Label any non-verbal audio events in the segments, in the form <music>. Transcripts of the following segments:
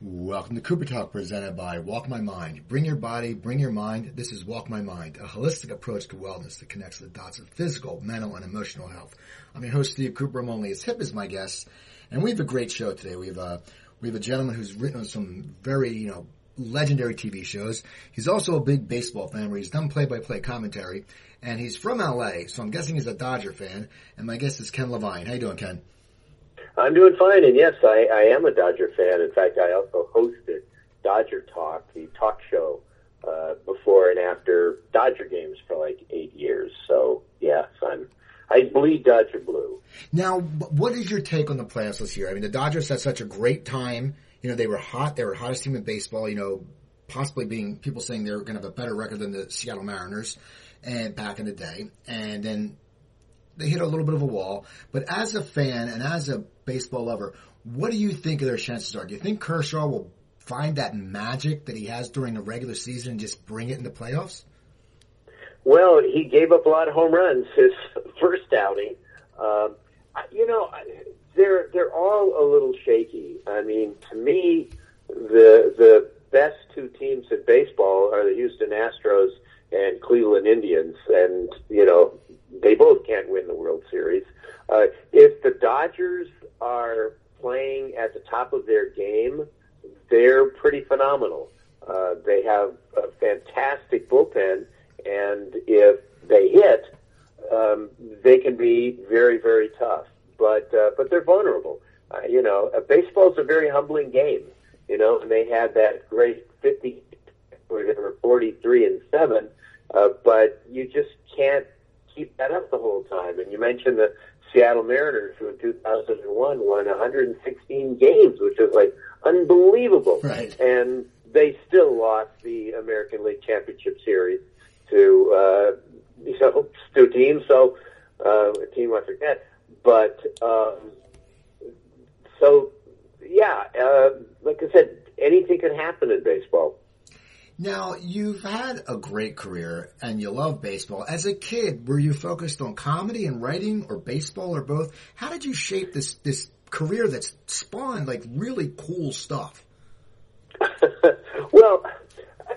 Welcome to Cooper Talk presented by Walk My Mind. Bring your body, bring your mind. This is Walk My Mind, a holistic approach to wellness that connects the dots of physical, mental, and emotional health. I'm your host, Steve Cooper. I'm only as hip as my guests. And we have a great show today. We have a, we have a gentleman who's written on some very, you know, legendary TV shows. He's also a big baseball fan where he's done play-by-play commentary. And he's from LA, so I'm guessing he's a Dodger fan. And my guest is Ken Levine. How you doing, Ken? I'm doing fine, and yes, I, I am a Dodger fan. In fact, I also hosted Dodger Talk, the talk show, uh, before and after Dodger games for like eight years. So yes, I'm. I bleed Dodger blue. Now, what is your take on the playoffs this year? I mean, the Dodgers had such a great time. You know, they were hot. They were hottest team in baseball. You know, possibly being people saying they were going to have a better record than the Seattle Mariners, and back in the day. And then they hit a little bit of a wall. But as a fan and as a baseball lover, what do you think of their chances are? Do you think Kershaw will find that magic that he has during the regular season and just bring it in the playoffs? Well, he gave up a lot of home runs his first outing. Um, you know, they're they're all a little shaky. I mean, to me, the the best two teams in baseball are the Houston Astros and Cleveland Indians, and you know they both can't win the World Series. Uh, if the Dodgers are playing at the top of their game, they're pretty phenomenal. Uh, they have a fantastic bullpen, and if they hit, um, they can be very, very tough. But uh, but they're vulnerable. Uh, you know, uh, baseball's a very humbling game. You know, and they had that great fifty, were forty-three and seven. Uh, but you just can't keep that up the whole time. And you mentioned the Seattle Mariners, who in 2001 won 116 games, which is like unbelievable. Right. And they still lost the American League Championship Series to uh, you know to a team. So uh, a team I forget, but um, so yeah, uh, like I said, anything can happen in baseball. Now, you've had a great career and you love baseball. As a kid, were you focused on comedy and writing or baseball or both? How did you shape this, this career that's spawned like really cool stuff? <laughs> well,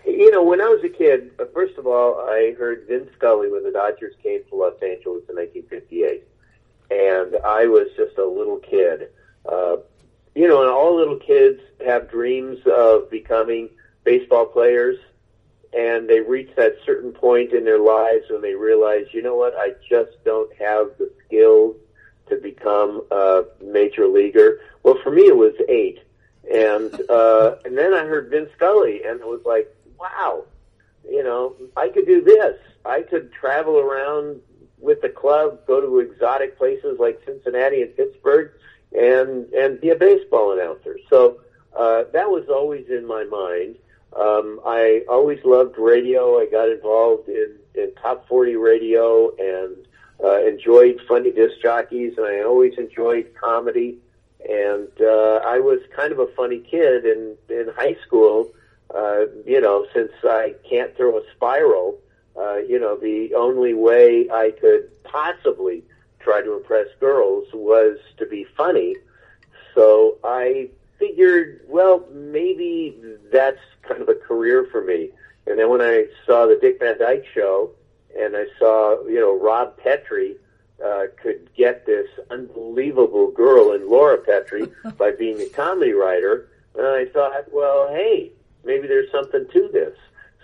you know, when I was a kid, uh, first of all, I heard Vin Scully when the Dodgers came to Los Angeles in 1958. And I was just a little kid. Uh, you know, and all little kids have dreams of becoming – baseball players and they reach that certain point in their lives when they realize, you know what, I just don't have the skills to become a major leaguer. Well, for me, it was eight, and <laughs> uh, and then I heard Vin Scully, and it was like, wow, you know, I could do this. I could travel around with the club, go to exotic places like Cincinnati and Pittsburgh, and and be a baseball announcer. So uh, that was always in my mind. Um, I always loved radio. I got involved in, in top 40 radio and uh, enjoyed funny disc jockeys, and I always enjoyed comedy. And uh, I was kind of a funny kid in, in high school. Uh, you know, since I can't throw a spiral, uh, you know, the only way I could possibly try to impress girls was to be funny. So I figured, well, maybe that's kind of a career for me. And then when I saw the Dick Van Dyke Show, and I saw, you know, Rob Petrie uh, could get this unbelievable girl in Laura Petrie <laughs> by being a comedy writer, and I thought, well, hey, maybe there's something to this.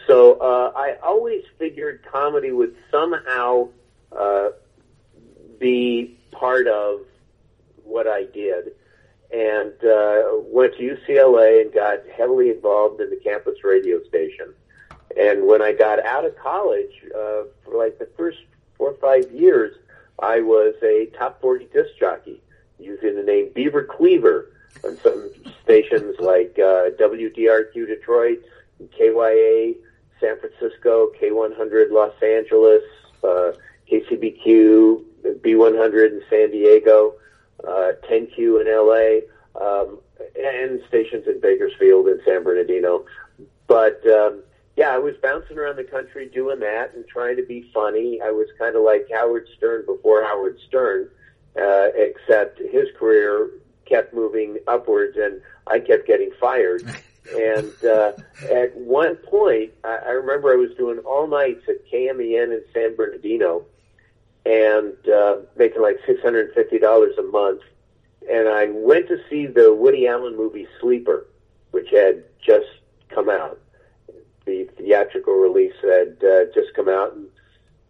So uh, I always figured comedy would somehow uh, be part of what I did and uh, went to UCLA and got heavily involved in the campus radio station. And when I got out of college, uh, for like the first four or five years, I was a top 40 disc jockey using the name Beaver Cleaver on some stations like uh, WDRQ Detroit, KYA San Francisco, K100 Los Angeles, uh, KCBQ, B100 in San Diego uh, 10Q in LA, um, and stations in Bakersfield and San Bernardino. But um, yeah, I was bouncing around the country doing that and trying to be funny. I was kind of like Howard Stern before Howard Stern, uh, except his career kept moving upwards, and I kept getting fired. <laughs> and uh, at one point, I, I remember I was doing all nights at KMEN in San Bernardino, and uh, making like six hundred and fifty dollars a month. And I went to see the Woody Allen movie Sleeper, which had just come out. The theatrical release had uh, just come out, and,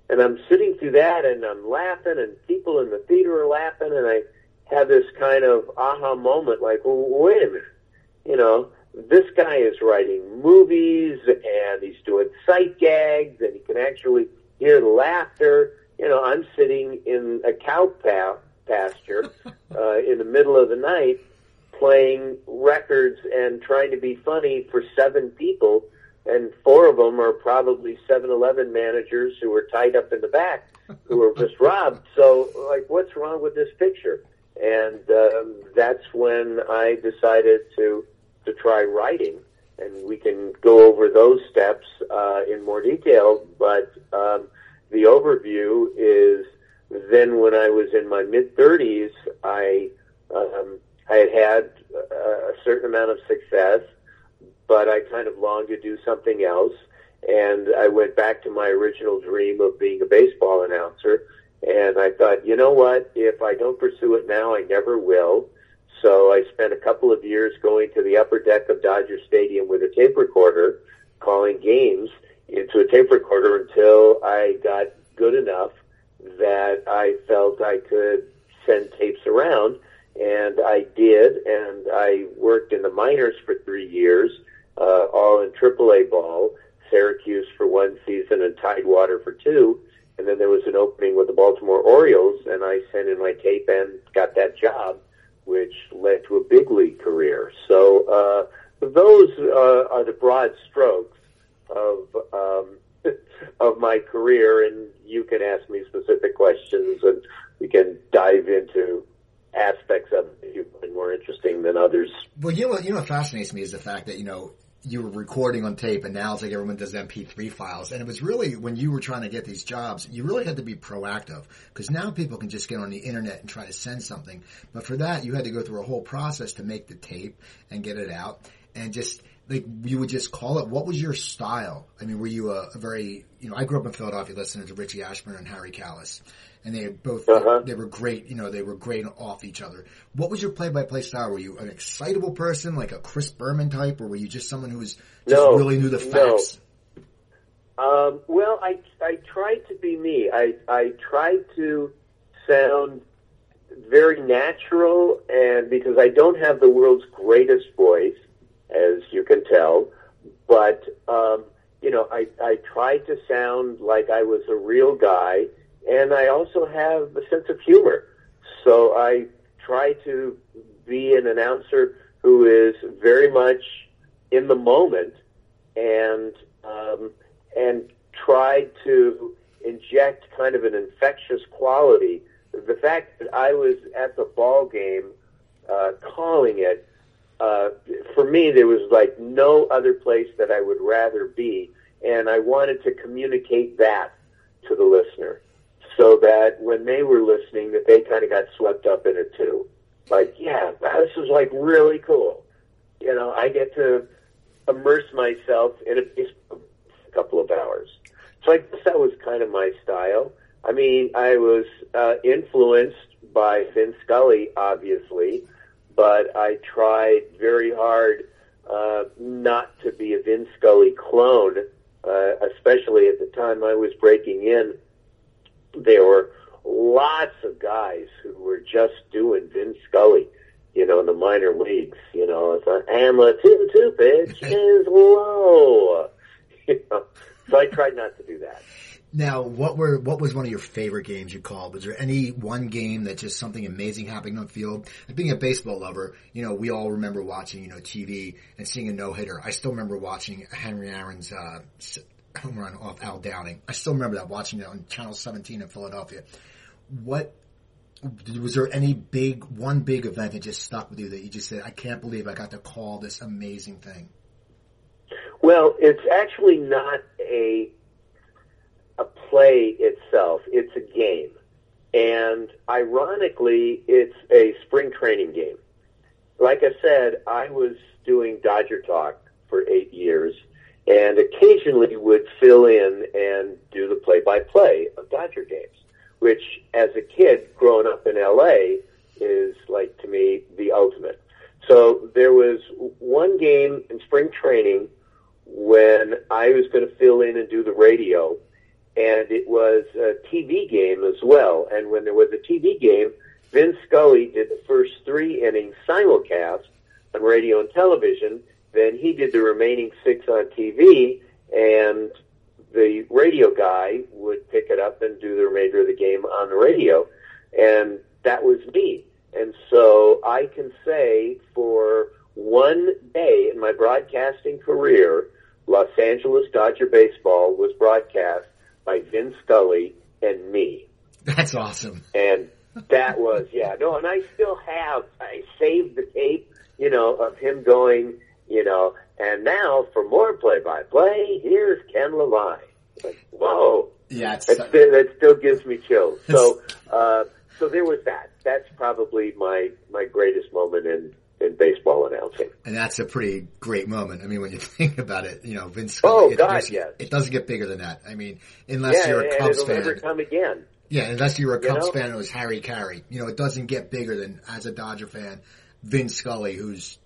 and I'm sitting through that, and I'm laughing, and people in the theater are laughing, and I had this kind of aha moment, like, wait a minute, you know, this guy is writing movies, and he's doing sight gags, and he can actually hear the laughter. You know, I'm sitting in a cow pa- pasture <laughs> uh, in the middle of the night playing records and trying to be funny for seven people, and four of them are probably 7-Eleven managers who were tied up in the back, who were just <laughs> robbed. So, like, what's wrong with this picture? And um, that's when I decided to to try writing, and we can go over those steps uh, in more detail. But um, the overview is then when I was in my mid 30s, I um, I had had a certain amount of success, but I kind of longed to do something else. And I went back to my original dream of being a baseball announcer. And I thought, you know what? If I don't pursue it now, I never will. So I spent a couple of years going to the upper deck of Dodger Stadium with a tape recorder, calling games into a tape recorder until I got good enough that I felt I could send tapes around. And I did, and I worked in the minors for three years, uh, all in AAA ball, Syracuse for one season and Tidewater for two. And then there was an opening with the Baltimore Orioles, and I sent in my tape and got that job, which led to a big league career. So uh, those uh, are the broad strokes of um, <laughs> of my career, and you can ask me specific questions, and we can dive into aspects of it that you find more interesting than others. Well, you know what, you know what fascinates me is the fact that you know you were recording on tape, and now it's like everyone does MP3 files. And it was really when you were trying to get these jobs, you really had to be proactive because now people can just get on the internet and try to send something. But for that, you had to go through a whole process to make the tape and get it out, and just like you would just call it. What was your style? I mean, were you a, a very you know? I grew up in Philadelphia listening to Richie Ashburn and Harry Kalas and they both uh-huh. they, they, were great. You know, they were great off each other. What was your play-by-play style? Were you an excitable person, like a Chris Berman type, or were you just someone who was just no, really knew the facts? No. Um, well, I I tried to be me. I I tried to sound very natural, and because I don't have the world's greatest voice, as you can tell, but um, you know, I I tried to sound like I was a real guy and I also have a sense of humor. So I try to be an announcer who is very much in the moment and um, and try to inject kind of an infectious quality. The fact that I was at the ball game uh, calling it, uh, for me, there was like no other place that I would rather be, and I wanted to communicate that to the listener so that when they were listening, that they kind of got swept up in it too. Like, yeah, this is like really cool. You know, I get to immerse myself in a couple of hours. So I guess that was kind of my style. I mean, I was uh, influenced by Vin Scully, obviously, but I tried very hard uh, not to be a Vin Scully clone, uh, especially at the time I was breaking in there were lots of guys who were just doing Vin Scully, you know, in the minor leagues. You know, it's a, and the two two pitch <laughs> is low. <laughs> You know, so I tried not to do that. Now, what were what was one of your favorite games you called? Was there any one game that just something amazing happening on the field? And being a baseball lover, you know, we all remember watching, you know, TV and seeing a no hitter. I still remember watching Henry Aaron's uh, home run off Al Downing. I still remember that watching it on Channel 17 in Philadelphia. What was there any big one big event that just stuck with you that you just said, I can't believe I got to call this amazing thing? Well, it's actually not a a play itself. It's a game. And ironically, it's a spring training game. like I said, I was doing Dodger Talk for eight years and occasionally would fill in and do the play-by-play of Dodger games, which as a kid growing up in LA is like to me the ultimate. So there was one game in spring training when I was going to fill in and do the radio and it was a TV game as well. And when there was a TV game, Vin Scully did the first three innings simulcast on radio and television. Then he did the remaining six on TV, and the radio guy would pick it up and do the remainder of the game on the radio. And that was me. And so I can say for one day in my broadcasting career, Los Angeles Dodger baseball was broadcast by Vin Scully and me. That's awesome. And that was, yeah, no, and I still have, I saved the tape, you know, of him going, you know, and now for more play by play, here's Ken Levine. Like, whoa. Yeah, that, still, that still gives me chills. <laughs> So, uh, so there was that. That's probably my, my greatest moment in, in baseball announcing. And that's a pretty great moment. I mean, when you <laughs> think about it, you know, Vince Scully. Oh, it, God, yes. It doesn't get bigger than that. I mean, unless yeah, you're a and Cubs it'll fan. never come again. Yeah, unless you were a You Cubs know? fan it was Harry Caray. You know, it doesn't get bigger than, as a Dodger fan, Vince Scully, who's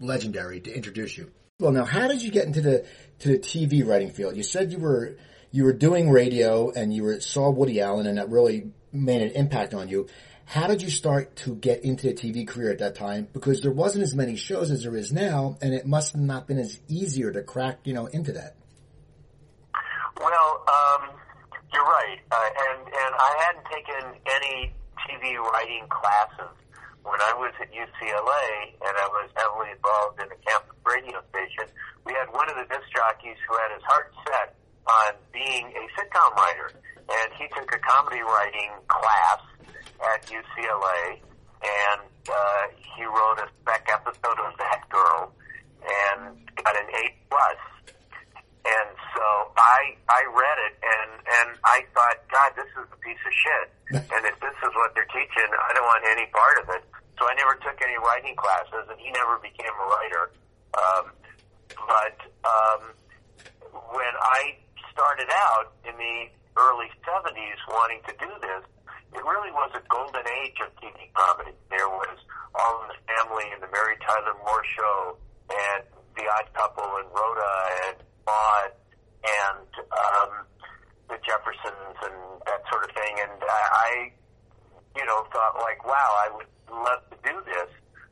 legendary to introduce you. Well, now, how did you get into the to the TV writing field? You said you were you were doing radio and you were saw Woody Allen, and that really made an impact on you. How did you start to get into the TV career at that time? Because there wasn't as many shows as there is now, and it must have not been as easier to crack, you know, into that. Well, um, you're right, uh, and and I hadn't taken any TV writing classes when I was at UCLA, and I was heavily involved in the campus radio station. We had one of the disc jockeys who had his heart set on being a sitcom writer, and he took a comedy writing class at UCLA, and uh, he wrote a spec episode of That Girl, and got an A plus. And so I I read it and and I thought, God, this is a piece of shit. and if this is what they're teaching, I don't want any part of it. So I never took any writing classes, and he never became a writer. Um, but um, when I started out in the early '70s wanting to do this, it really was a golden age of TV comedy. There was All in the Family and the Mary Tyler Moore Show and The Odd Couple and Rhoda and Maude and um, the Jeffersons and that sort of thing. And I, I, you know, thought like, wow, I would love to do this,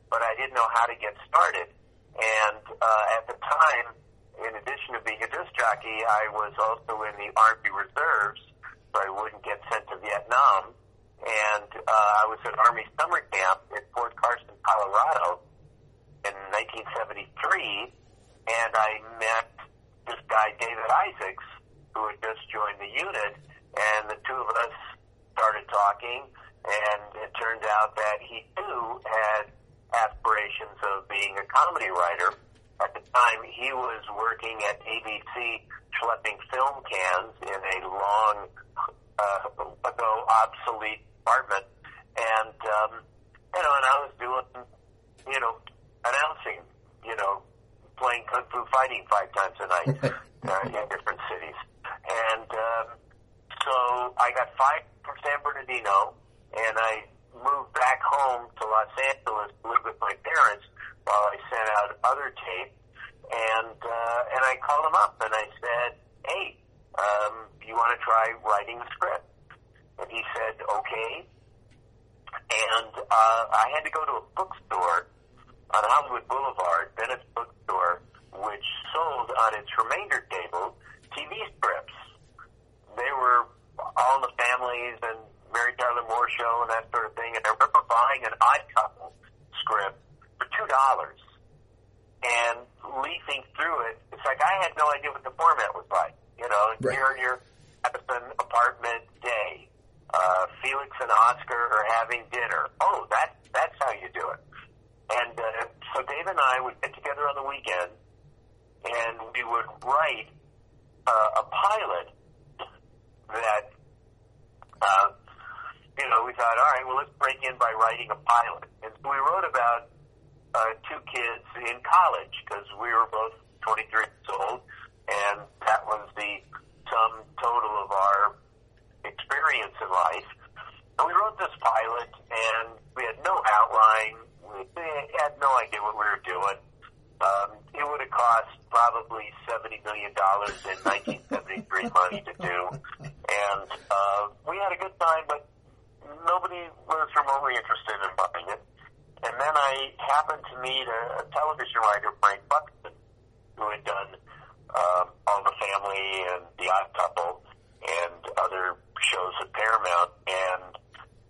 but I didn't know how to get started. And uh, at the time, in addition to being a disc jockey, I was also in the Army Reserves, so I wouldn't get sent to Vietnam. And uh, I was at Army summer camp at Fort Carson, Colorado in 1973, and I met this guy, David Isaacs, who had just joined the unit, and the two of us started talking, and it turned out that he too had aspirations of being a comedy writer. At the time, he was working at ABC schlepping film cans in a long uh, ago obsolete apartment, and um, you know, and I was doing, you know, announcing, you know, playing kung fu fighting five times a night <laughs> uh, in different cities, and um, so I got fired from San Bernardino, and I moved back home to Los Angeles to live with my parents while I sent out other tape, and uh, and I called him up and I said, hey, um, you want to try writing a script? And he said, okay. And uh, I had to go to a bookstore on Hollywood Boulevard, Bennett's bookstore, which sold on its remainder table TV scripts. They were all in the families and Mary Tyler Moore show and that sort of thing. And I remember buying an Odd Couple script for two dollars and leafing through it. It's like I had no idea what the format was like. You know, Right. you're in your Edison apartment day. Uh, Felix and Oscar are having dinner. Oh, that that's how you do it. And uh, so Dave and I would get together on the weekend, and we would write uh, a pilot that, uh, you know, we thought, all right, well, let's break in by writing a pilot. And so we wrote about uh, two kids in college because we were both 23 years old, and that was the sum total of our experience in life. And we wrote this pilot, and we had no outline. We had no idea what we were doing. Um, it would have cost probably seventy million dollars in 1973 <laughs> money to do, and uh, we had a good time, but nobody was remotely interested in buying it. And then I happened to meet a, a television writer, Frank Buxton, who had done um, All the Family and The Odd Couple and other shows at Paramount, and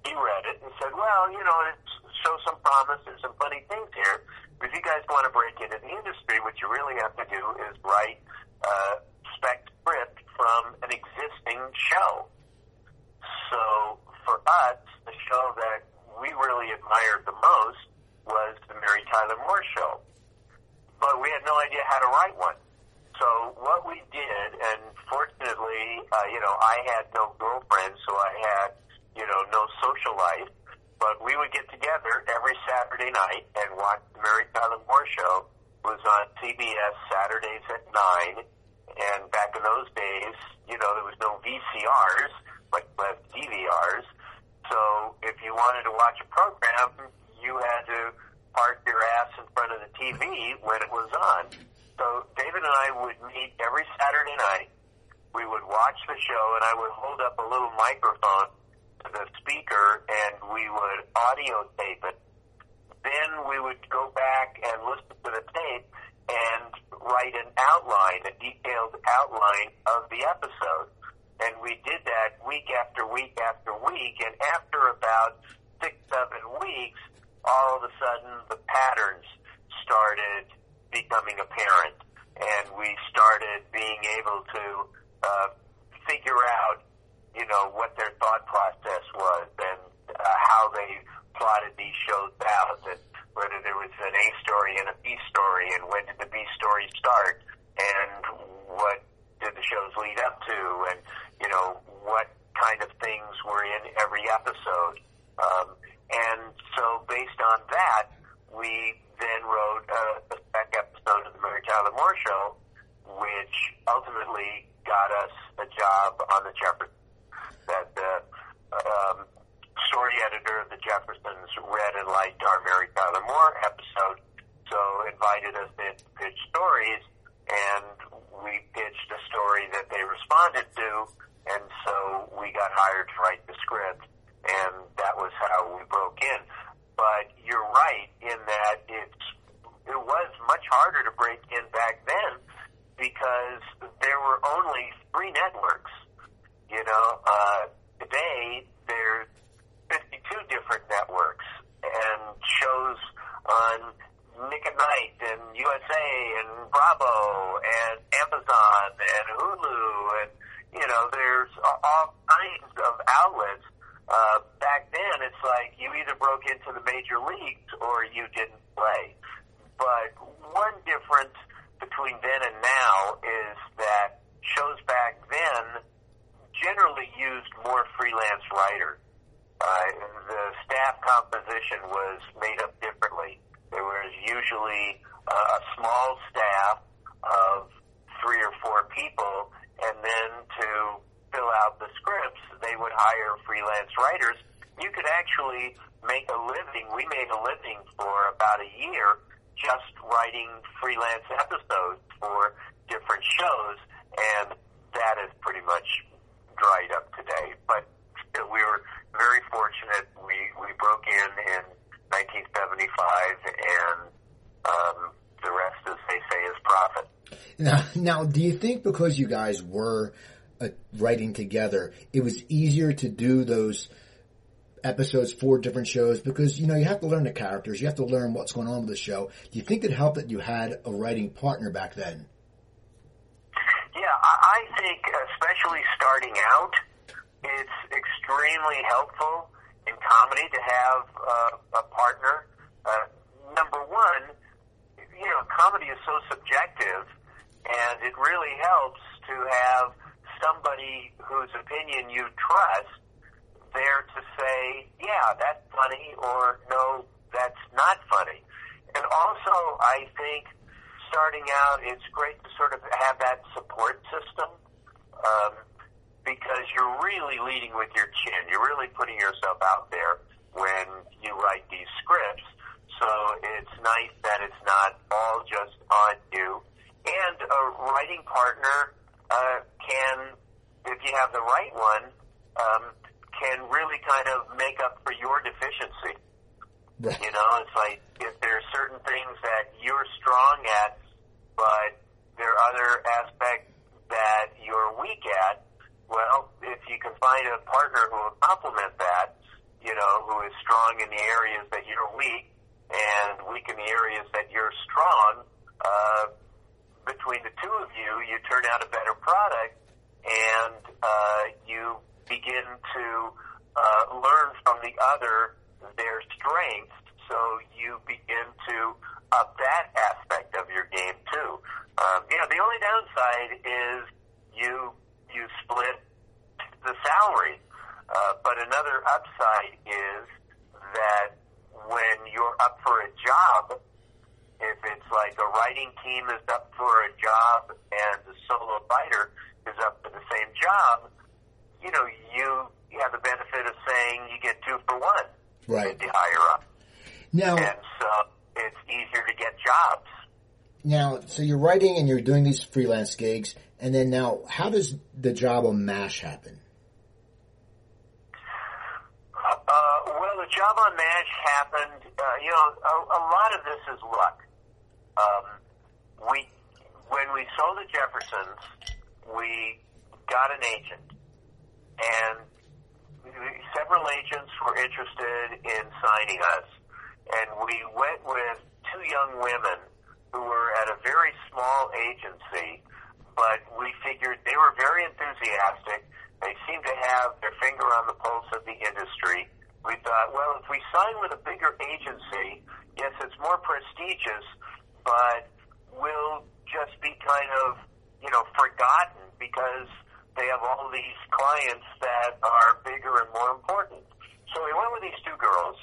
he read it and said, "Well, you know, it shows some promise. There's some funny things here." But if you guys want to break into the industry, what you really have to do is write a spec script from an existing show. So for us, the show that we really admired the most was the Mary Tyler Moore Show. But we had no idea how to write one. So what we did, and fortunately, uh, you know, I had no girlfriend, so I had, you know, no social life. But we would get together every Saturday night and watch the Mary Tyler Moore Show. It was on CBS Saturdays at 9. And back in those days, you know, there was no VCRs, like we DVRs. So if you wanted to watch a program, you had to park your ass in front of the TV when it was on. So David and I would meet every Saturday night. We would watch the show, and I would hold up a little microphone to the speaker and we would audio tape it. Then we would go back and listen to the tape and write an outline, a detailed outline of the episode. And we did that week after week after week. And after about six, seven weeks, all of a sudden the patterns started becoming apparent. And we started being able to uh, figure out you know, what their thought process was and uh, how they plotted these shows out and whether there was an A story and a B story and when did the B story start and what did the shows lead up to and, you know, what kind of things were in every episode. Um, and so based on that, we then wrote a, a spec episode of the Mary Tyler Moore Show, which ultimately got us a job on the Jefferson that the um, story editor of the Jeffersons read and liked our Mary Tyler Moore episode, so invited us in to pitch stories, and we pitched a story that they responded to, and so we got hired to write the script, and that was how we broke in. But you're right in that it's it was much harder to break in back then because there were only three networks you know, uh, today there's 52 different networks and shows on Nick at Night and USA and Bravo and Amazon and Hulu and you know there's all kinds of outlets. Uh, back then, it's like you either broke into the major leagues or you didn't play. But one difference between then and now is that shows back then generally used more freelance writers. Uh, the staff composition was made up differently. There was usually uh, a small staff of three or four people, and then to fill out the scripts, they would hire freelance writers. You could actually make a living. We made a living for about a year just writing freelance <laughs> episodes for different shows, and that is pretty much dried up today. But we were very fortunate. We we broke in in 1975, and um, the rest, as they say, is profit. Now, now, do you think because you guys were uh, writing together, it was easier to do those? Episodes for different shows because you know you have to learn the characters. You have to learn what's going on with the show. Do you think it helped that you had a writing partner back then? Yeah, I think especially starting out, it's extremely helpful in comedy to have uh, a partner. Uh, number one, you know, comedy is so subjective, and it really helps to have somebody whose opinion you trust there to say, yeah, that's funny, or no, that's not funny. and also I think starting out, it's great to sort of have that support system um, because you're really leading with your chin. You're really putting yourself out there when you write these scripts. So it's nice that it's not all just on you. And a writing partner uh, can, if you have the right one, um, can really kind of make up for your deficiency. Right. You know, it's like if there are certain things that you're strong at, but there are other aspects that you're weak at, well, if you can find a partner who will complement that, you know, who is strong in the areas that you're weak and weak in the areas that you're strong, uh, between the two of you, you turn out a better product and uh, you begin to uh, learn from the other their strengths, so you begin to up that aspect of your game too. Um, you know, the only downside is you you split the salary, uh, but another upside is that when you're up for a job, if it's like a writing team is up for a job and the solo fighter is up for the same job, you know, you, you have the benefit of saying you get two for one. Right. The higher up. Now, And so it's easier to get jobs. now, so you're writing and you're doing these freelance gigs, and then now, how does the job on MASH happen? Uh, well, the job on MASH happened. Uh, you know, a, a lot of this is luck. Um, we, when we sold the Jeffersons, we got an agent, and several agents were interested in signing us, and we went with two young women who were at a very small agency, but we figured they were very enthusiastic. They seemed to have their finger on the pulse of the industry. We thought, well, if we sign with a bigger agency, yes, it's more prestigious, but we'll just be kind of, you know, forgotten because they have all these clients that are bigger and more important. So we went with these two girls,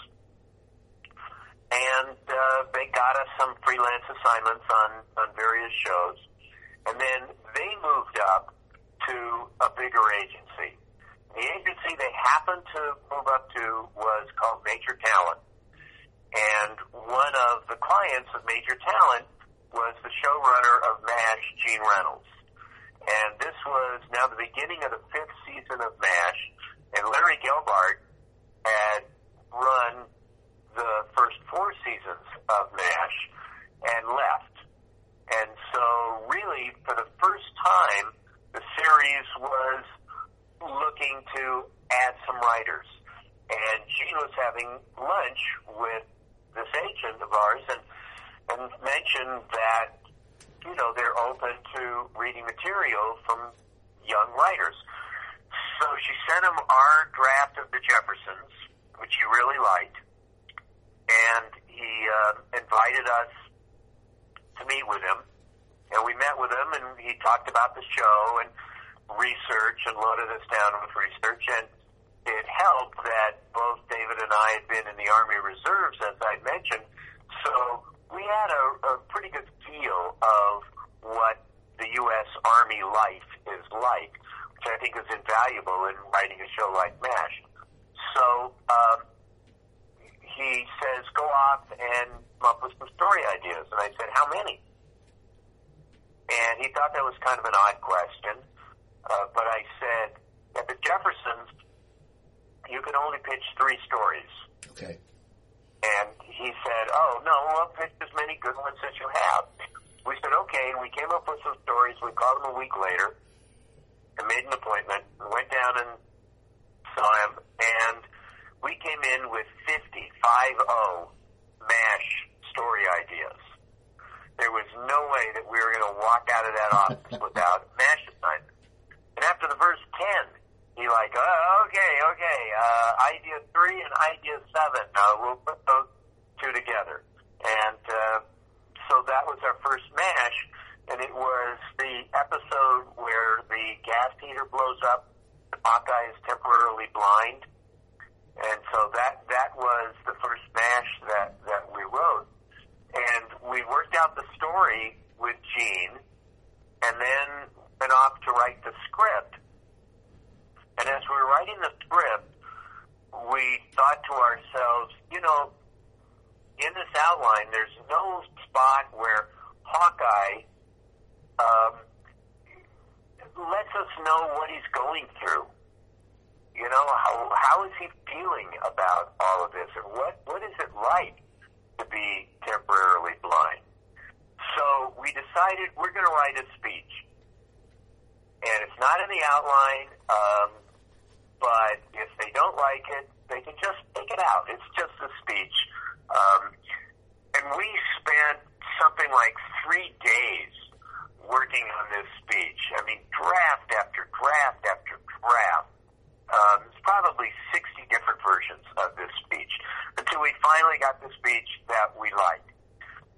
and uh, they got us some freelance assignments on, on various shows. And then they moved up to a bigger agency. The agency they happened to move up to was called Major Talent. And one of the clients of Major Talent was the showrunner of MASH, Gene Reynolds. And this was now the beginning of the fifth season of MASH, and Larry Gelbart had run the first four seasons of MASH and left. And so really, for the first time, the series was looking to add some writers. And Gene was having lunch with this agent of ours and, and mentioned that, you know, they're open to reading material from young writers. So she sent him our draft of the Jeffersons, which he really liked, and he uh, invited us to meet with him. And we met with him, and he talked about the show and research and loaded us down with research. And it helped that both David and I had been in the Army Reserves, as I mentioned. So we had a, a pretty good feel of what the U.S. Army life is like, which I think is invaluable in writing a show like MASH. So um, he says, go off and come up with some story ideas. And I said, how many? And he thought that was kind of an odd question. Uh, but I said, at the Jeffersons, you can only pitch three stories. Okay. And he said, oh, no, well, pitch as many good ones as you have. We said, okay, and we came up with some stories. We called him a week later and made an appointment. We went down and saw him, and we came in with 50, 5-0 MASH story ideas. There was no way that we were going to walk out of that office <laughs> without MASH assignment. And after the first 10, he like, oh, okay, okay, uh, idea three and idea seven. Uh, we'll put those two together. And uh, so that was our first MASH, and it was the episode where the gas heater blows up. The Hawkeye is temporarily blind, and so that that was the first MASH that that we wrote. And we worked out the story with Gene, and then went off to write the script. And as we were writing the script, we thought to ourselves, you know, in this outline, there's no spot where Hawkeye um, lets us know what he's going through. You know, how how is he feeling about all of this, and what what is it like to be temporarily blind? So we decided we're going to write a speech, and it's not in the outline. Um, but if they don't like it, they can just take it out. It's just a speech. Um, and we spent something like three days working on this speech. I mean, draft after draft after draft. Um, it's probably 60 different versions of this speech until we finally got the speech that we liked.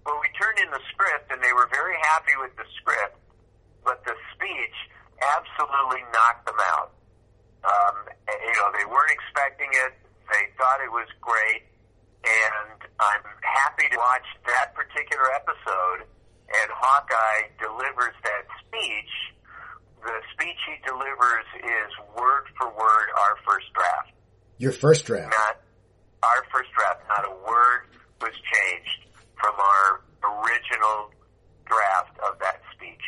But we turned in the script, and they were very happy with the script, but the speech absolutely knocked them out. They weren't expecting it. They thought it was great, and I'm happy to watch that particular episode. And Hawkeye delivers that speech. The speech he delivers is word for word our first draft. Your first draft. Not our first draft. Not a word was changed from our original draft of that speech,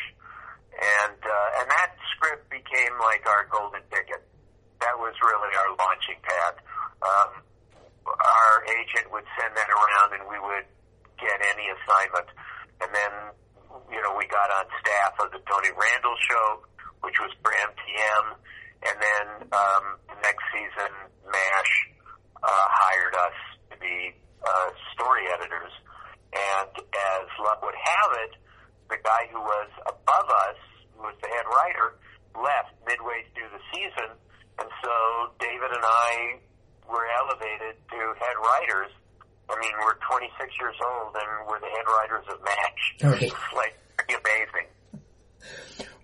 and uh, and that script became like our golden ticket that was really our launching pad. Um, our agent would send that around, and we would get any assignment. And then, you know, we got on staff of the Tony Randall show, which was for MTM. And then um, next season, MASH uh, hired us to be uh, story editors. And as luck would have it, the guy who was above us, who was the head writer, left midway through the season and so David and I were elevated to head writers. I mean, we're 26 years old and we're the head writers of MASH. Right. <laughs> It's like pretty amazing.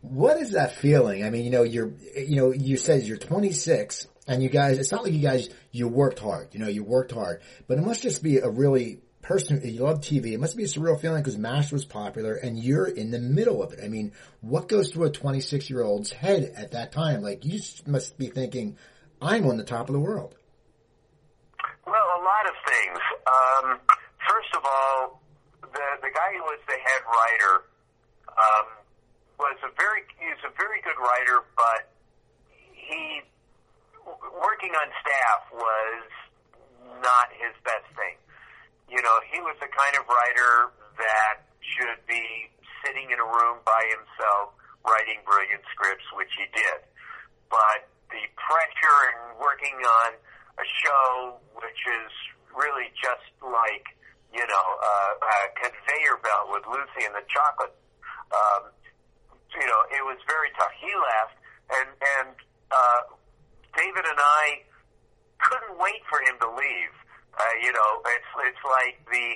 What is that feeling? I mean, you know, you're, you know, you said you're 26 and you guys, it's not like you guys, you worked hard, you know, you worked hard, but it must just be a really person, you love TV. It must be a surreal feeling because MASH was popular and you're in the middle of it. I mean, what goes through a 26 year old's head at that time? Like you must be thinking, I'm on the top of the world. Well, a lot of things. Um, first of all, the the guy who was the head writer um, was a very he's a very good writer, but he working on staff was not his best thing know, he was the kind of writer that should be sitting in a room by himself writing brilliant scripts, which he did. But the pressure and working on a show which is really just like, you know, uh, a conveyor belt with Lucy and the chocolate, um, you know, it was very tough. He left, and, and uh, David and I couldn't wait for him to leave uh, you know, it's it's like the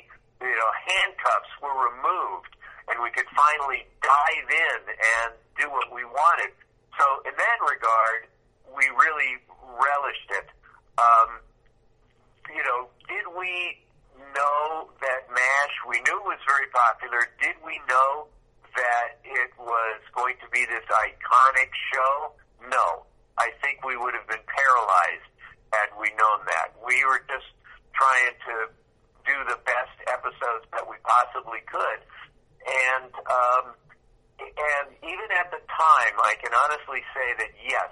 you know handcuffs were removed, and we could finally dive in and do what we wanted. So in that regard, we really relished it. Um, you know, did we know that MASH? We knew it was very popular. Did we know that it was going to be this iconic show? No. I think we would have been paralyzed had we known that. We were just trying to do the best episodes that we possibly could. And um, and even at the time, I can honestly say that yes,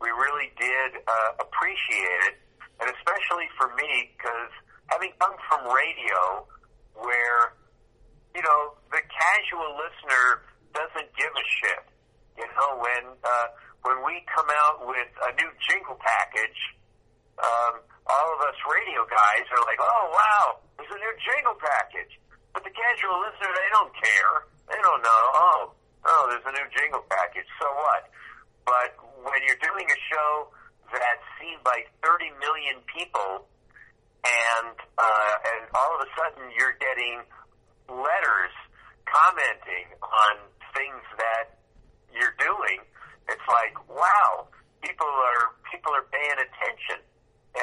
we really did uh, appreciate it, and especially for me because having come from radio, where you know the casual listener doesn't give a shit. You know when uh, when we come out with a new jingle package. Um, all of us radio guys are like, oh wow, there's a new jingle package. But the casual listener, they don't care. They don't know. Oh, oh, there's a new jingle package. So what? But when you're doing a show that's seen by 30 million people, and uh, and all of a sudden you're getting letters commenting on things that you're doing, it's like, wow, people are people are paying attention.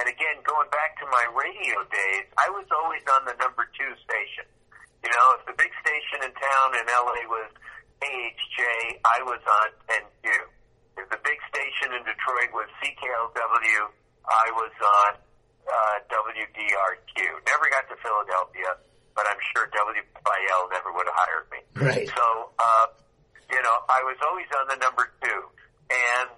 And again, going back to my radio days, I was always on the number two station. You know, if the big station in town in LA was KHJ, I was on 10Q. If the big station in Detroit was CKLW, I was on uh, WDRQ. Never got to Philadelphia, but I'm sure WYL never would have hired me. Right. So, uh, you know, I was always on the number two. And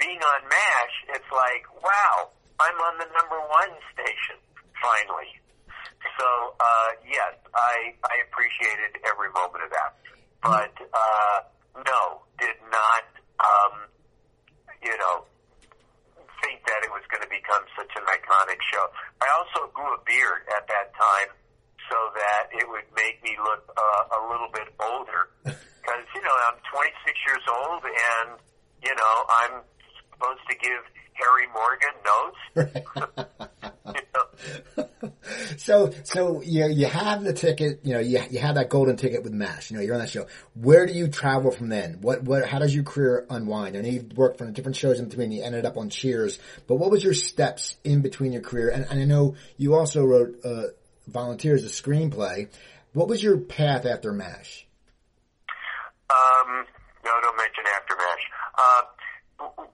being on MASH, it's like, wow, I'm on the number one station, finally. So, uh, yes, I, I appreciated every moment of that. But, uh, no, did not, um, you know, think that it was going to become such an iconic show. I also grew a beard at that time so that it would make me look uh, a little bit older. <laughs> Because, you know, I'm 26 years old and, you know, I'm supposed to give Harry Morgan notes. <laughs> so, so you you have the ticket, you know, you you have that golden ticket with MASH. You know, you're on that show. Where do you travel from then? What what? How does your career unwind? I know you worked from different shows in between. You ended up on Cheers, but what was your steps in between your career? And, and I know you also wrote uh, Volunteers, a screenplay. What was your path after MASH? Um, no, don't mention after MASH. Uh,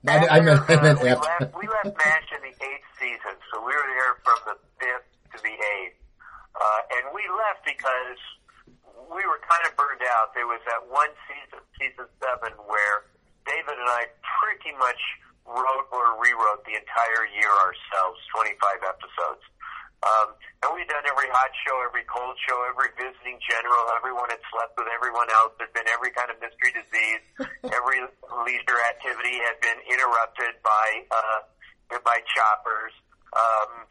I, I meant, I meant we, after. left, we left MASH in the eighth season, so we were there from the fifth to the eighth. Uh, and we left because we were kind of burned out. There was that one season, season seven, where David and I pretty much wrote or rewrote the entire year ourselves, 25 episodes. Um, and we'd done every hot show, every cold show, every visiting general. Everyone had slept with everyone else. There'd been every kind of mystery disease. <laughs> every leisure activity had been interrupted by uh, by choppers. Um,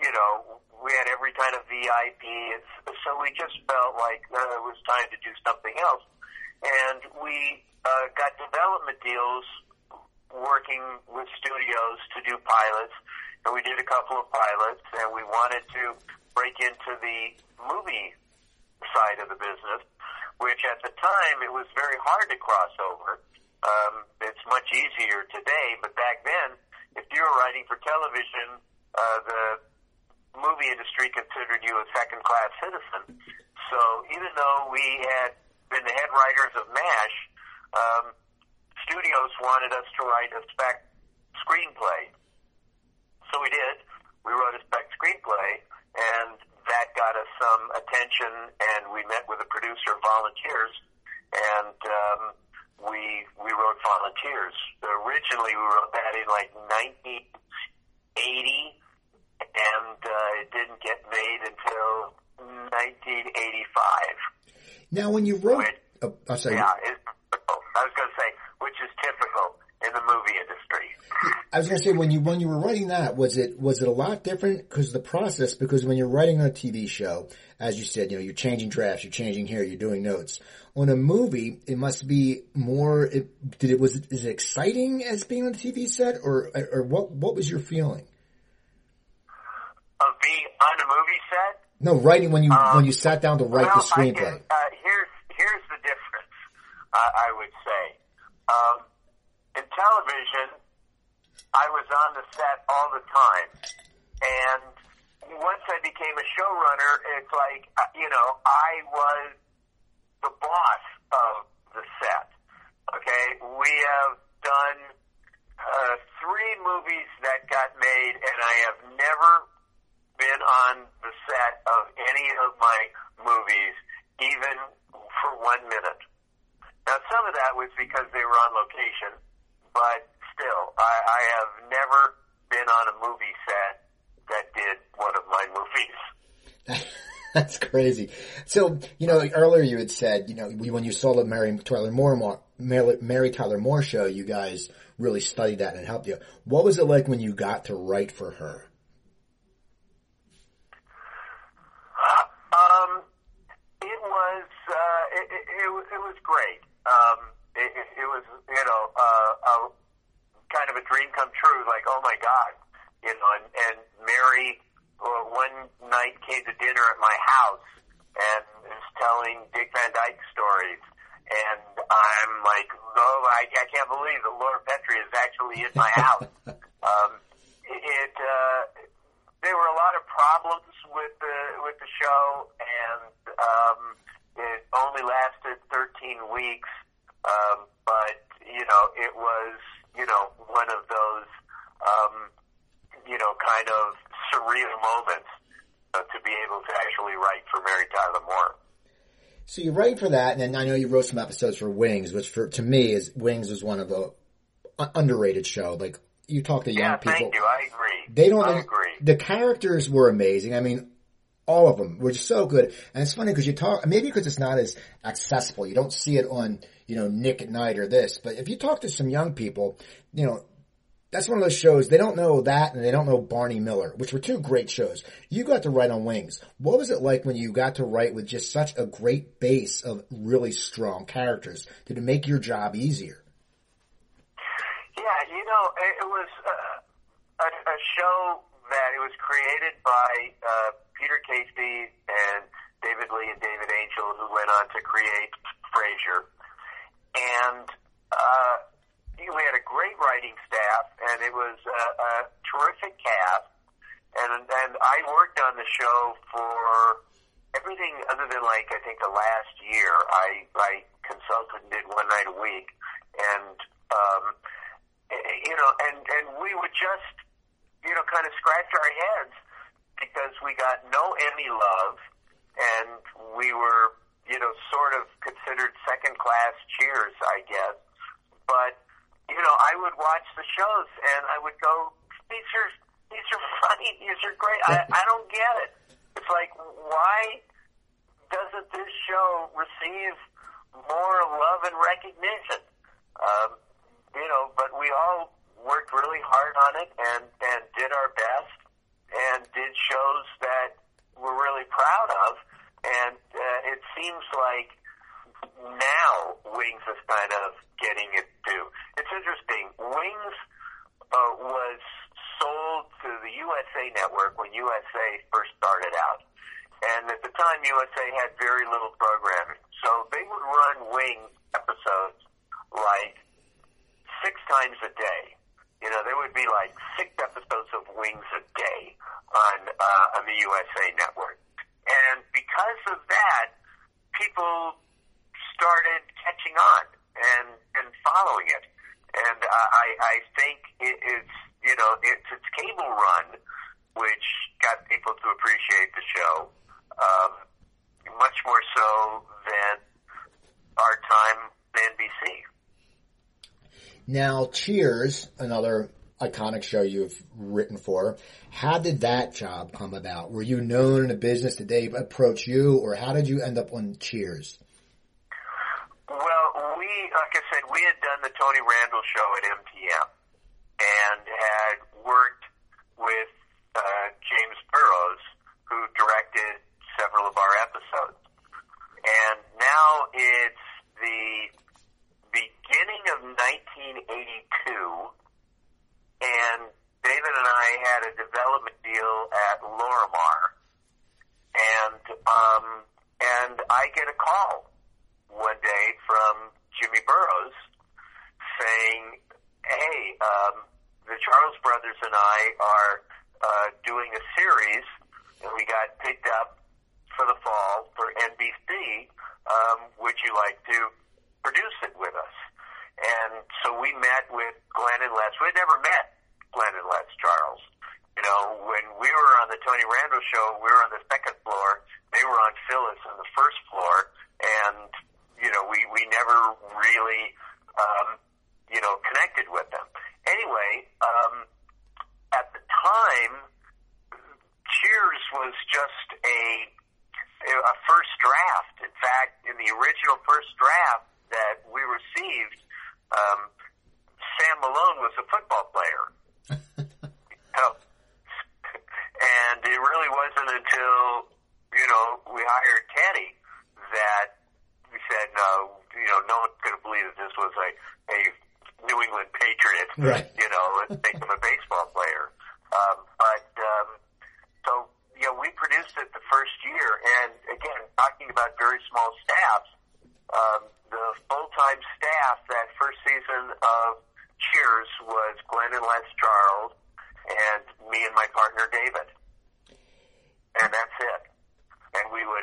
you know, we had every kind of VIP. It's, so we just felt like uh, it was time to do something else. And we uh, got development deals working with studios to do pilots and we did a couple of pilots, and we wanted to break into the movie side of the business, which at the time it was very hard to cross over. Um, it's much easier today, but back then, if you were writing for television, uh, the movie industry considered you a second-class citizen. So even though we had been the head writers of MASH, um, studios wanted us to write a spec screenplay so we did. We wrote a spec screenplay, and that got us some attention. And we met with a producer of Volunteers, and um, we we wrote Volunteers. Originally, we wrote that in like 1980, and uh, it didn't get made until 1985. Now, when you wrote, Which, oh, I'm sorry. yeah, it's, I was going to say, which is typical in the movie industry. <laughs> I was gonna say when you when you were writing that was it was it a lot different? Because the process because when you're writing on a TV show as you said you know you're changing drafts you're changing here you're doing notes. On a movie it must be more it, did it was it, is it exciting as being on a TV set or or what what was your feeling? Of being on a movie set, no writing when you Um, when you sat down to write well, the screenplay. can, uh, here's here's the difference. Uh, I would say, um, television, I was on the set all the time, and once I became a showrunner, it's like uh, you know I was the boss of the set. Okay, we have done uh, three movies that got made, and I have never been on the set of any of my movies, even for one minute. Now, some of that was because they were on location, but still, I, I have never been on a movie set that did one of my movies. <laughs> That's crazy. So, you know, earlier you had said, you know, when you saw the Mary Tyler Moore, Mary, Mary Tyler Moore show, you guys really studied that and it helped you. What was it like when you got to write for her? Um, it was uh, it, it, it, was- it was great. Um, it, it, it was you know uh, a kind of a dream come true. Like oh my god, you know. And, and Mary uh, one night came to dinner at my house and is telling Dick Van Dyke stories. And I'm like, oh, I, I can't believe that Laura Petrie is actually in my house. <laughs> um, it, uh, there were a lot of problems with the with the show, and um, it only lasted 13 weeks. Um, but you know, it was you know one of those um, you know kind of surreal moments uh, to be able to actually write for Mary Tyler Moore. So you write for that, and then I know you wrote some episodes for Wings, which for to me is Wings is one of the underrated show. Like you talk to young yeah, people. thank you. I agree. They don't. I agree. The characters were amazing. I mean, all of them were so good. And it's funny because you talk, maybe because it's not as accessible. You don't see it on, you know, Nick at Night or this. But if you talk to some young people, you know, that's one of those shows. They don't know that and they don't know Barney Miller, which were two great shows. You got to write on Wings. What was it like when you got to write with just such a great base of really strong characters? Did it make your job easier? Yeah, you know, it, was uh, a, a show that it was created by uh, Peter Casey and David Lee and David Angell, who went on to create Frasier. And uh, we had a great writing staff, and it was a, a terrific cast. And and I worked on the show for everything other than like I think the last year. I I consulted and did one night a week, and um, you know, and and we would just you know kind of scratch our heads because we got no Emmy love, and we were you know sort of considered second class Cheers, I guess. But you know, I would watch the shows and I would go, these are these are <laughs> funny, these are great. I I don't get it. It's like why doesn't this show receive more love and recognition? Um, you know, but we all worked really hard on it and and did our best and did shows that we're really proud of. And uh, it seems like now Wings is kind of getting it due. It's interesting. Wings uh, was sold to the USA Network when USA first started out. And at the time, USA had very little programming. So they would run Wings episodes like six times a day. You know, there would be like six episodes of Wings a day on uh, on the USA Network, and because of that, people started catching on and and following it. And uh, I I think it, it's you know it's its cable run which got people to appreciate the show um, much more so than our time at NBC. Now, Cheers, another iconic show you've written for. How did that job come about? Were you known in the business? Did they approach you, or how did you end up on Cheers? Well, we, like I said, we had done the Tony Randall show at MTM and had worked with uh, James Burrows, who directed several of our episodes. And now it's the beginning of 1982, and David and I had a development deal at Lorimar, and um, and I get a call one day from Jimmy Burrows saying, "Hey, um, the Charles brothers and I are uh, doing a series, and we got picked up for the fall for NBC. Um, would you like to produce it with us?" And so we met with Glenn and Les. We had never met Glenn and Les Charles. You know, when we were on the Tony Randall show, we were on the second floor. They were on Phyllis on the first floor, and you know, we we never really, um, you know, connected with them. Anyway, um, at the time, Cheers was just a a first draft. In fact, in the original first draft that we received, um, Sam Malone was a football player. so, and it really wasn't until you know we hired Kenny that we said no. You know, no one's going to believe that this was a a New England Patriot. Right. You know, let's make him a baseball player. Um, but um, so you know, we produced it the first year, and again, talking about very small staffs. Um, the full-time staff that first season of Cheers was Glenn and Les Charles, and me and my partner David. And that's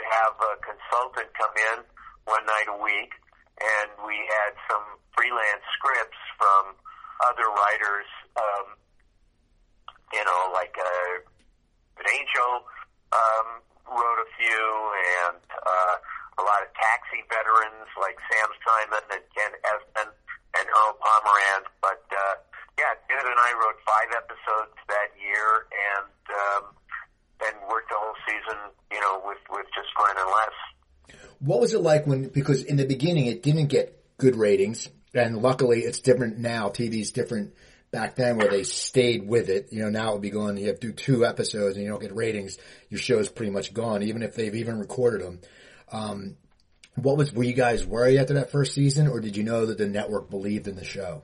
have a consultant come in one night a week, and we had some freelance scripts from other writers. Um, you know, like uh, an Angel um, wrote a few, and uh, a lot of taxi veterans like Sam Simon and Ken Estin and Earl Pomerantz. But uh, yeah, David and I wrote five episodes that year, and um, and worked the whole season, you know, with with just Glenn and Les. What was it like when? Because in the beginning, it didn't get good ratings, and luckily, it's different now. TV's different back then where they stayed with it. You know, now it would be going, you have to do two episodes and you don't get ratings. Your show's pretty much gone, even if they've even recorded them. Um, what was, were you guys worried after that first season or did you know that the network believed in the show?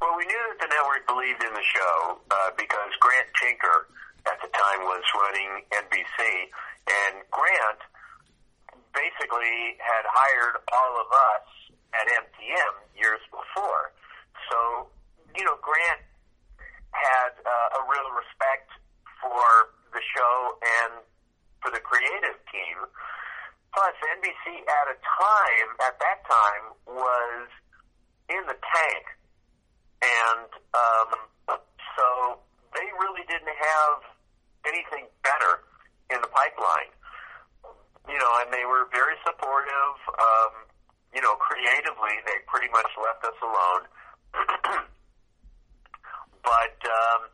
Well, we knew that the network believed in the show, uh, because Grant Tinker at the time was running NBC and Grant basically had hired all of us at MTM years before. So you know, Grant had uh, a real respect for the show and for the creative team. Plus, NBC at a time, at that time, was in the tank. And um, so they really didn't have anything better in the pipeline. You know, and they were very supportive. Um, you know, creatively, they pretty much left us alone. <clears throat> But um,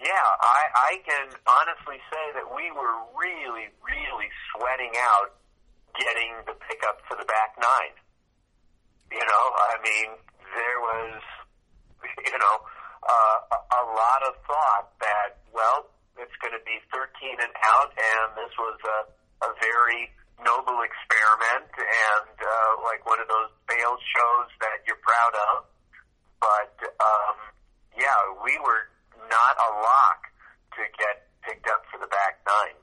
yeah, I, I can honestly say that we were really, really sweating out getting the pickup for the back nine. You know, I mean, there was, <laughs> you know, uh, a, a lot of thought that, well, it's going to be 13 and out, and this was a, a very noble experiment and uh, like one of those failed shows that you're proud of. But um, yeah, we were not a lock to get picked up for the back nine.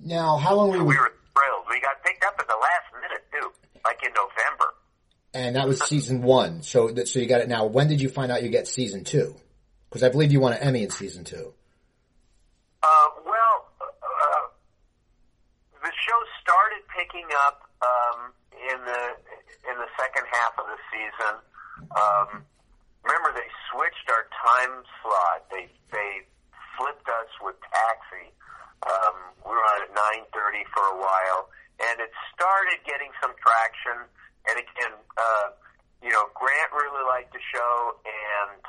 Now, how long So were we you? were thrilled. We got picked up at the last minute too, like in November. And that was season one. So, that, so you got it now. When did you find out you get season two? Because I believe you won an Emmy in season two. Uh, the show started picking up um, in the in the second half of the season. Um, remember, they switched our time slot. They they flipped us with Taxi. Um, we were on at nine thirty for a while, and it started getting some traction. And again, uh, you know, Grant really liked the show, and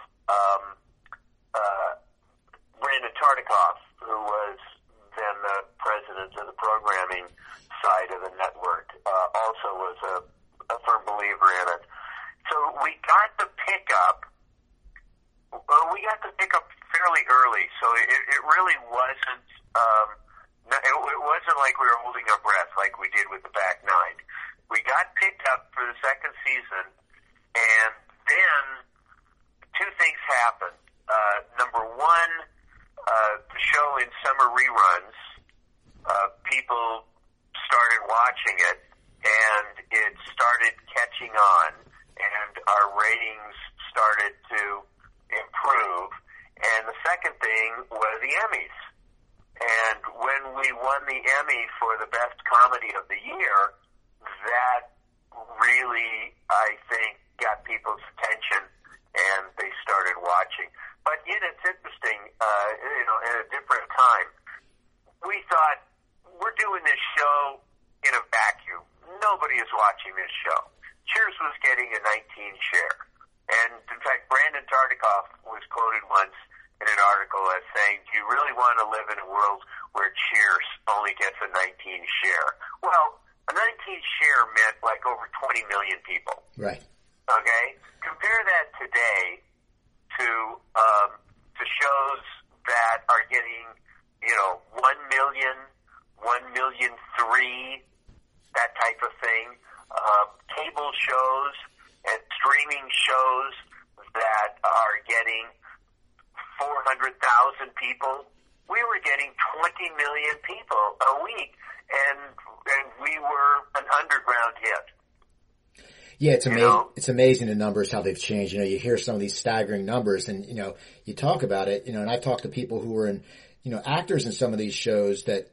underground hit. Yeah, it's amazing. It's amazing the numbers how they've changed. You know, you hear some of these staggering numbers, and you know, you talk about it. You know, and I talk to people who were in, you know, actors in some of these shows that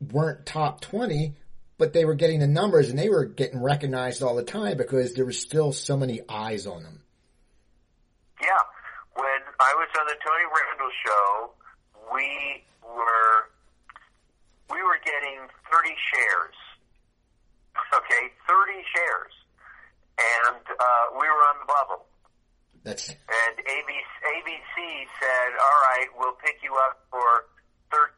weren't top 20, but they were getting the numbers and they were getting recognized all the time because there was still so many eyes on them. Yeah. When I was on the Tony Randall show, we were we were getting 30 shares. Okay, 30 shares. And uh, we were on the bubble. That's And ABC, ABC said, all right, we'll pick you up for 13.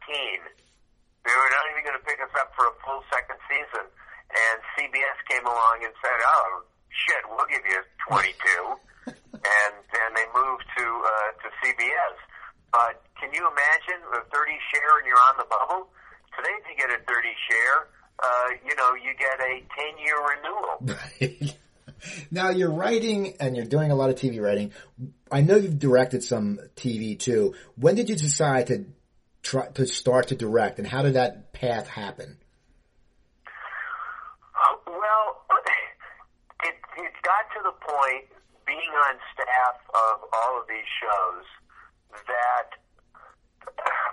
They were not even going to pick us up for a full second season. And CBS came along and said, oh, shit, we'll give you 22. <laughs> and then they moved to, uh, to CBS. But can you imagine a 30 share and you're on the bubble? Today, if you get a 30 share, uh, you know, you get a 10 year renewal. <laughs> now you're writing and you're doing a lot of TV writing. I know you've directed some TV too. When did you decide to try to start to direct, and how did that path happen? Well, <laughs> it, it got to the point, being on staff of all of these shows, that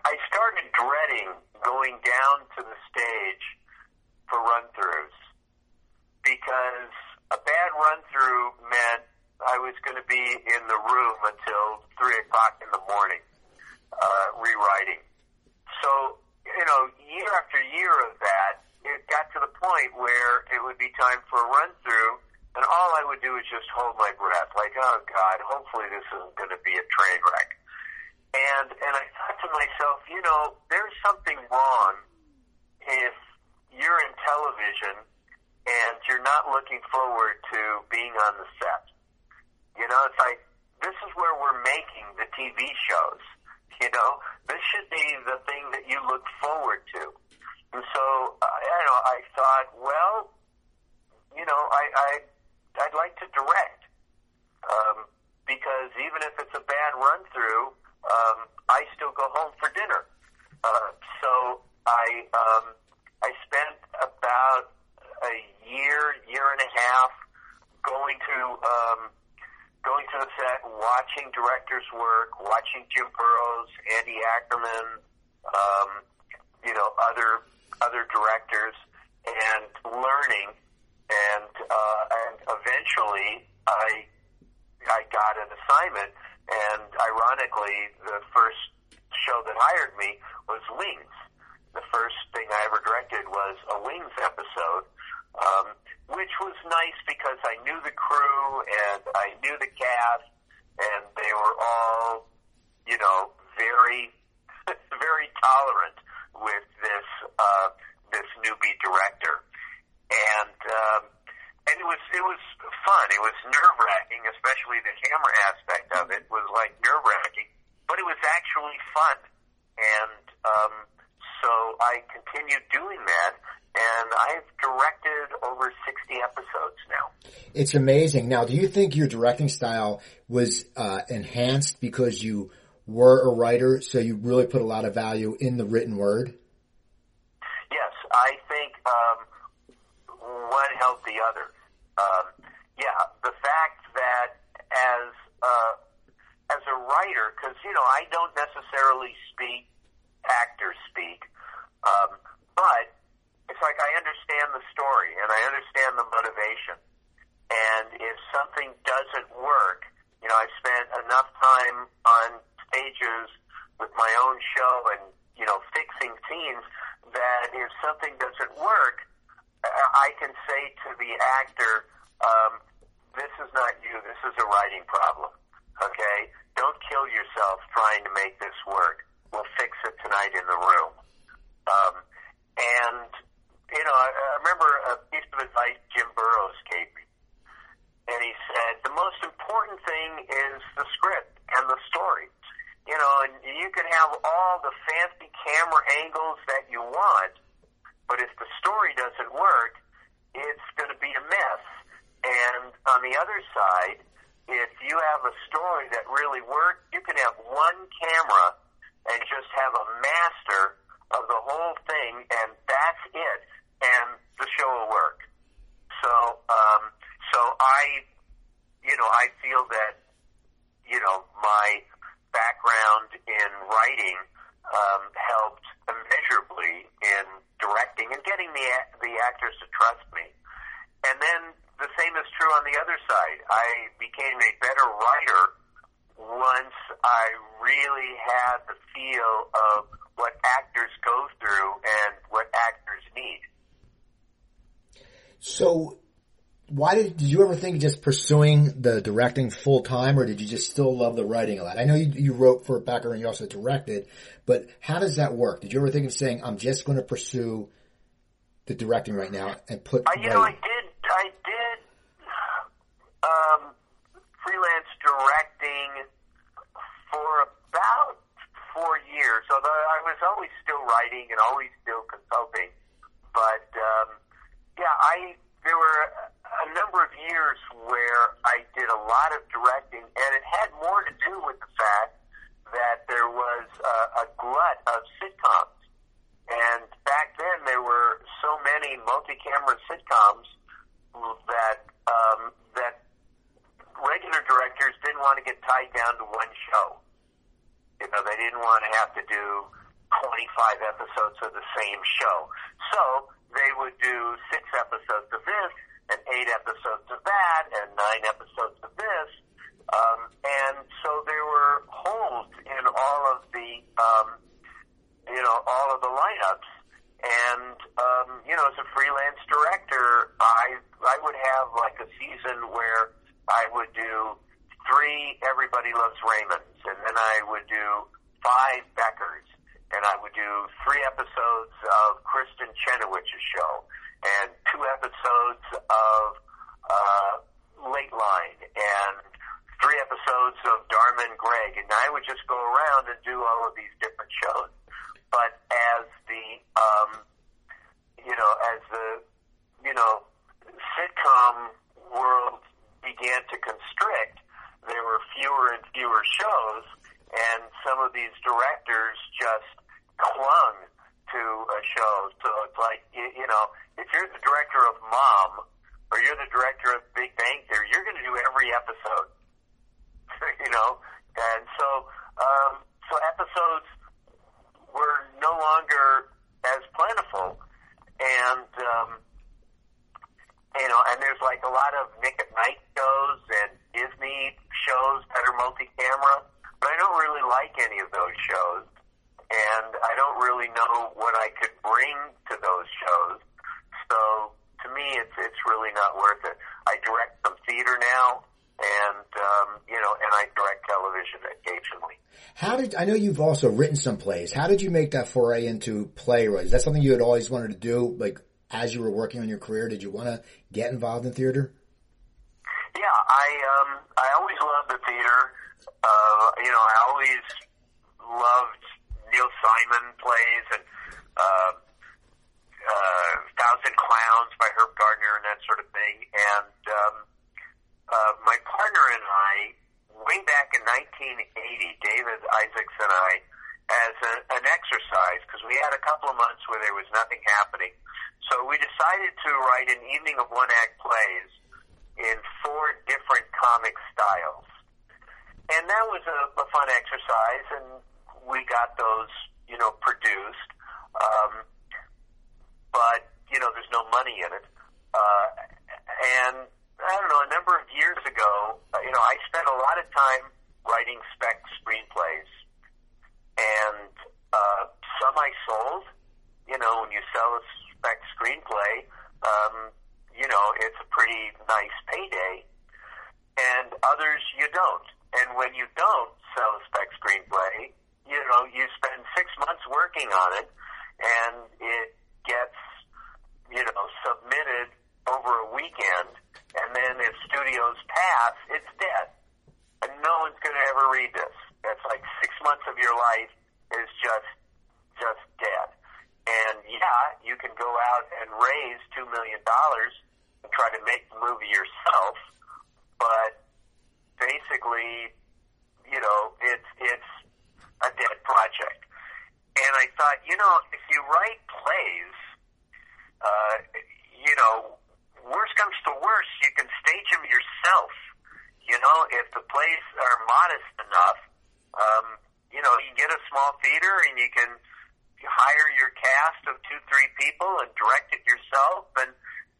I started dreading going down to the stage for run throughs because a bad run through meant I was going to be in the room until 3 o'clock in the morning uh, rewriting. So, you know, year after year of that, it got to the point where it would be time for a run through, and all I would do is just hold my breath, like, oh God, hopefully this isn't going to be a train wreck. And and I thought to myself, you know, there's something wrong if you're in television and you're not looking forward to being on the set. You know, it's like this is where we're making the TV shows. You know, this should be the thing that you look forward to. And so, uh, you know, I thought, well, you know, I, I I'd like to direct um, because even if it's a bad run through, um, I still go home for dinner. Uh, so I um, I about a year, year and a half going to um, going to the set, watching directors work, watching Jim Burrows, Andy Ackerman, um, you know, other other directors, and learning. And uh, and eventually, I I got an assignment, and ironically, the first show that hired me was Wings. The first thing I ever directed was a Wings episode, um, which was nice because I knew the crew and I knew the cast, and they were all, you know, very, <laughs> very tolerant with this uh, this newbie director, and um, and it was it was fun. It was nerve wracking, especially the camera aspect of it was like nerve wracking, but it was actually fun, and um, so I continued doing that and I've directed over 60 episodes now. It's amazing. Now, do you think your directing style was uh, enhanced because you were a writer, so you really put a lot of value in the written word? Yes, I think um, one helped the other. Um, yeah, the fact that as uh, as a writer, because you know I don't necessarily speak actor speak, um, but it's like I understand the story and I understand the motivation. And if something doesn't work, you know, I've spent enough time on stages with my own show and, you know, fixing scenes that if something doesn't work, I can say to the actor, um, this is not you, this is a writing problem. Okay? Don't kill yourself trying to make this work. We'll fix it tonight in the room. Um, and you know, I, I remember a piece of advice Jim Burrows gave me. And he said, the most important thing is the script and the story. You know, and you can have all the fancy camera angles that you want, but if the story doesn't work, it's going to be a mess. And on the other side, if you have a story that really works, you can have one camera and just have a master of the whole thing, and that's it and the show will work. So, um, so I, you know, I feel that, you know, my background in writing um, helped immeasurably in directing and getting the the actors to trust me. And then the same is true on the other side. I became a better writer once I really had the feel of what actors go through and what actors need. So, why did did you ever think of just pursuing the directing full time, or did you just still love the writing a lot? I know you, you wrote for Becker and you also directed, but how does that work? Did you ever think of saying, "I'm just going to pursue the directing right now and put"? Uh, you know, I did um, freelance directing for about four Although I was always still writing and always still consulting, but um, yeah, I there were a number of years where I did a lot of directing, and it had more to do with the fact that there was a, a glut of sitcoms. And back then, there were so many multi-camera sitcoms that um, that regular directors didn't want to get tied down to one show. You know, they didn't want to have to do 25 episodes of the same show. So they would do six episodes of this and eight episodes of that and nine episodes of this. Um, and so there were holes in all of the, um, you know, all of the lineups. And, um, you know, as a freelance director, I, I would have like a season where I would do three Everybody Loves Raymonds, and then I would do five Beckers, and I would do three episodes of Kristin Chenoweth's show, and two episodes of uh, Lateline, and three episodes of Dharma and Greg, and I would just go around and do all of these different shows. But as the, um, you know, as the, you know, sitcom world began to constrict, there were fewer and fewer shows, and some of these directors just clung to a show. So it's like, you, you know, if you're the director of Mom or you're the director of Big Bang Theory, you're going to do every episode. <laughs> you know, and so um, so episodes were no longer as plentiful, and um, you know, and there's like a lot of Nick at Night shows and Disney shows that are multi-camera, but I don't really like any of those shows, and I don't really know what I could bring to those shows. So to me, it's it's really not worth it. I direct some theater now, and um, you know, and I direct television occasionally. How did I know you've also written some plays? How did you make that foray into playwright? Is that something you had always wanted to do? Like as you were working on your career, did you want to get involved in theater? Yeah, I um, I always loved the theater. Uh, you know, I always loved Neil Simon plays and uh, uh, Thousand Clowns by Herb Gardner and that sort of thing. And um, uh, my partner and I, way back in 1980, David Isaacs and I, as a, an exercise, because we had a couple of months where there was nothing happening. So we decided to write an evening of one act plays in four different comic styles. And that was a, a fun exercise, and we got those, you know, produced. Um, but, you know, there's no money in it. Uh, and I don't know, a number of years ago, uh, you know, I spent a lot of time writing spec screenplays. And uh, some I sold. You know, when you sell a spec screenplay, um, you know, it's a pretty nice payday. And others you don't. And when you don't sell a spec screenplay, you know, you spend six months working on it, and it gets, you know, submitted over a weekend, and then if studios pass, it's dead. And no one's going to ever read this. That's like six months of your life is just, just dead. And yeah, you can go out and raise two million dollars and try to make the movie yourself, but basically, you know, it's it's a dead project. And I thought, you know, if you write plays, uh, you know, worst comes to worst, you can stage them yourself. You know, if the plays are modest enough, um, you know, you get a small theater and you can hire your cast of two, three people and direct it yourself. And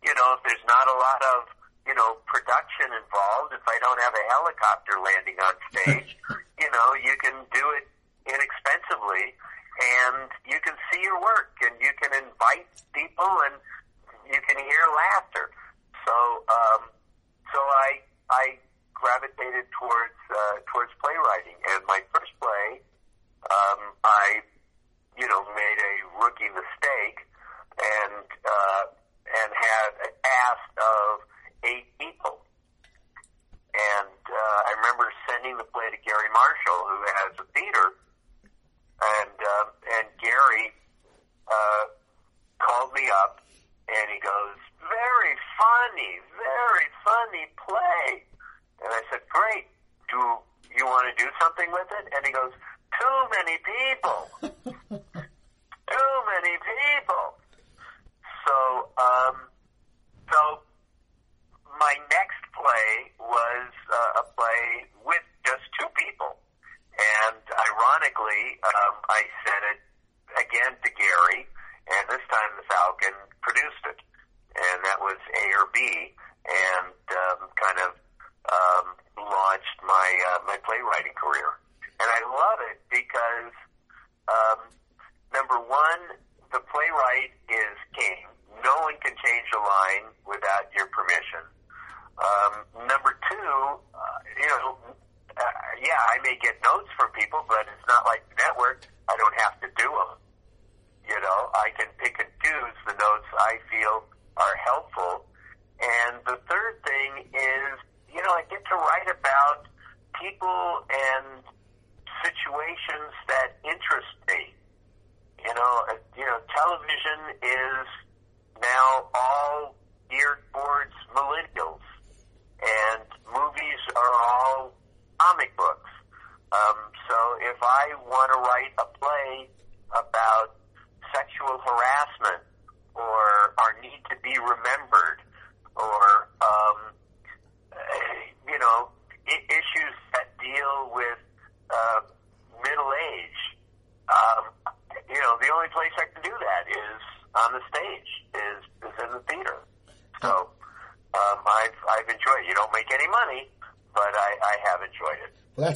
you know, if there's not a lot of you know production involved, if I don't have a helicopter landing on stage, <laughs> you know, you can do it inexpensively, and you can see your work, and you can invite people, and you can hear laughter. So, um, so I I gravitated towards uh, towards playwriting, and my first play, um, I you know made a rookie mistake, and uh, and had asked of eight people. And uh, I remember sending the play to Garry Marshall, who has a theater, and uh, and Gary uh, called me up, and he goes, "Very funny, very funny play." And I said, "Great. Do you want to do something with it?" And he goes, "Too many people. <laughs>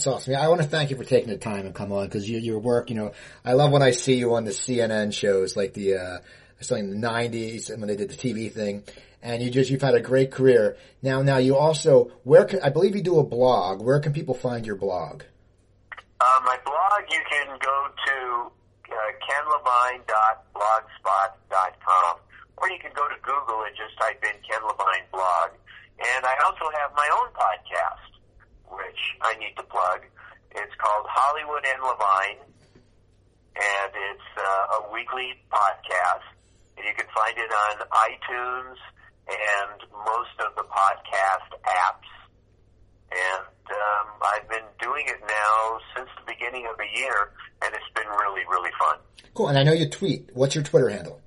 that's awesome. I want to thank you for taking the time and come on because you, your work, you know, I love when I see you on the CNN shows like the, uh, something in the nineties and when they did the TV thing and you just, you've had a great career. Now, now you also, where can, I believe you do a blog. Where can people find your blog? Uh, my blog, you can go to uh, kenlevine.blogspot.com or you can go to Google and just type in Ken Levine blog. And I also have my own podcast, which I need to plug. It's called Hollywood and Levine, and it's uh, a weekly podcast. And you can find it on iTunes and most of the podcast apps. And um, I've been doing it now since the beginning of the year, and it's been really, really fun. Cool. And I know you tweet. What's your Twitter handle?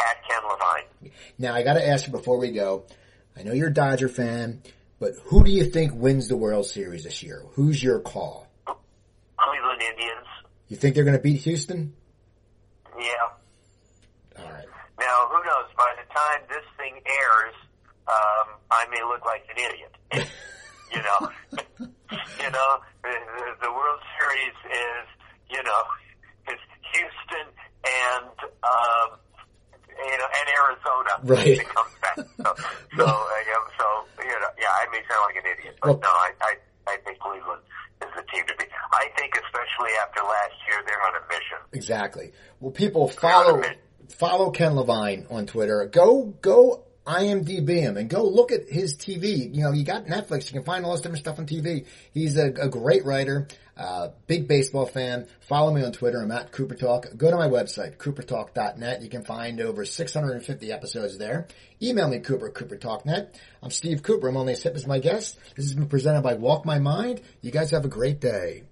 At Ken Levine. Now I got to ask you before we go. I know you're a Dodger fan, but who do you think wins the World Series this year? Who's your call? Cleveland Indians. You think they're going to beat Houston? Yeah. All right. Now, who knows? By the time this thing airs, um, I may look like an idiot. <laughs> you know, <laughs> you know, the, the, World Series is, you know, <laughs> is Houston and um, you know and Arizona. Right. It comes back. So, so, uh, yeah, so you know, yeah, I may sound like an idiot, but Well- no, I, I, I think Cleveland is the team to be. I think, especially after last year, they're on a mission. Exactly. Well, people follow follow Ken Levine on Twitter. Go go IMDb him and go look at his TV. You know, you got Netflix. You can find all this different stuff on TV. He's a, a great writer, uh, big baseball fan. Follow me on Twitter. I'm at Cooper Talk. Go to my website, coopertalk.net. You can find over 650 episodes there. Email me, Cooper, coopertalknet. I'm Steve Cooper. I'm only as hip as my guest. This has been presented by Walk My Mind. You guys have a great day.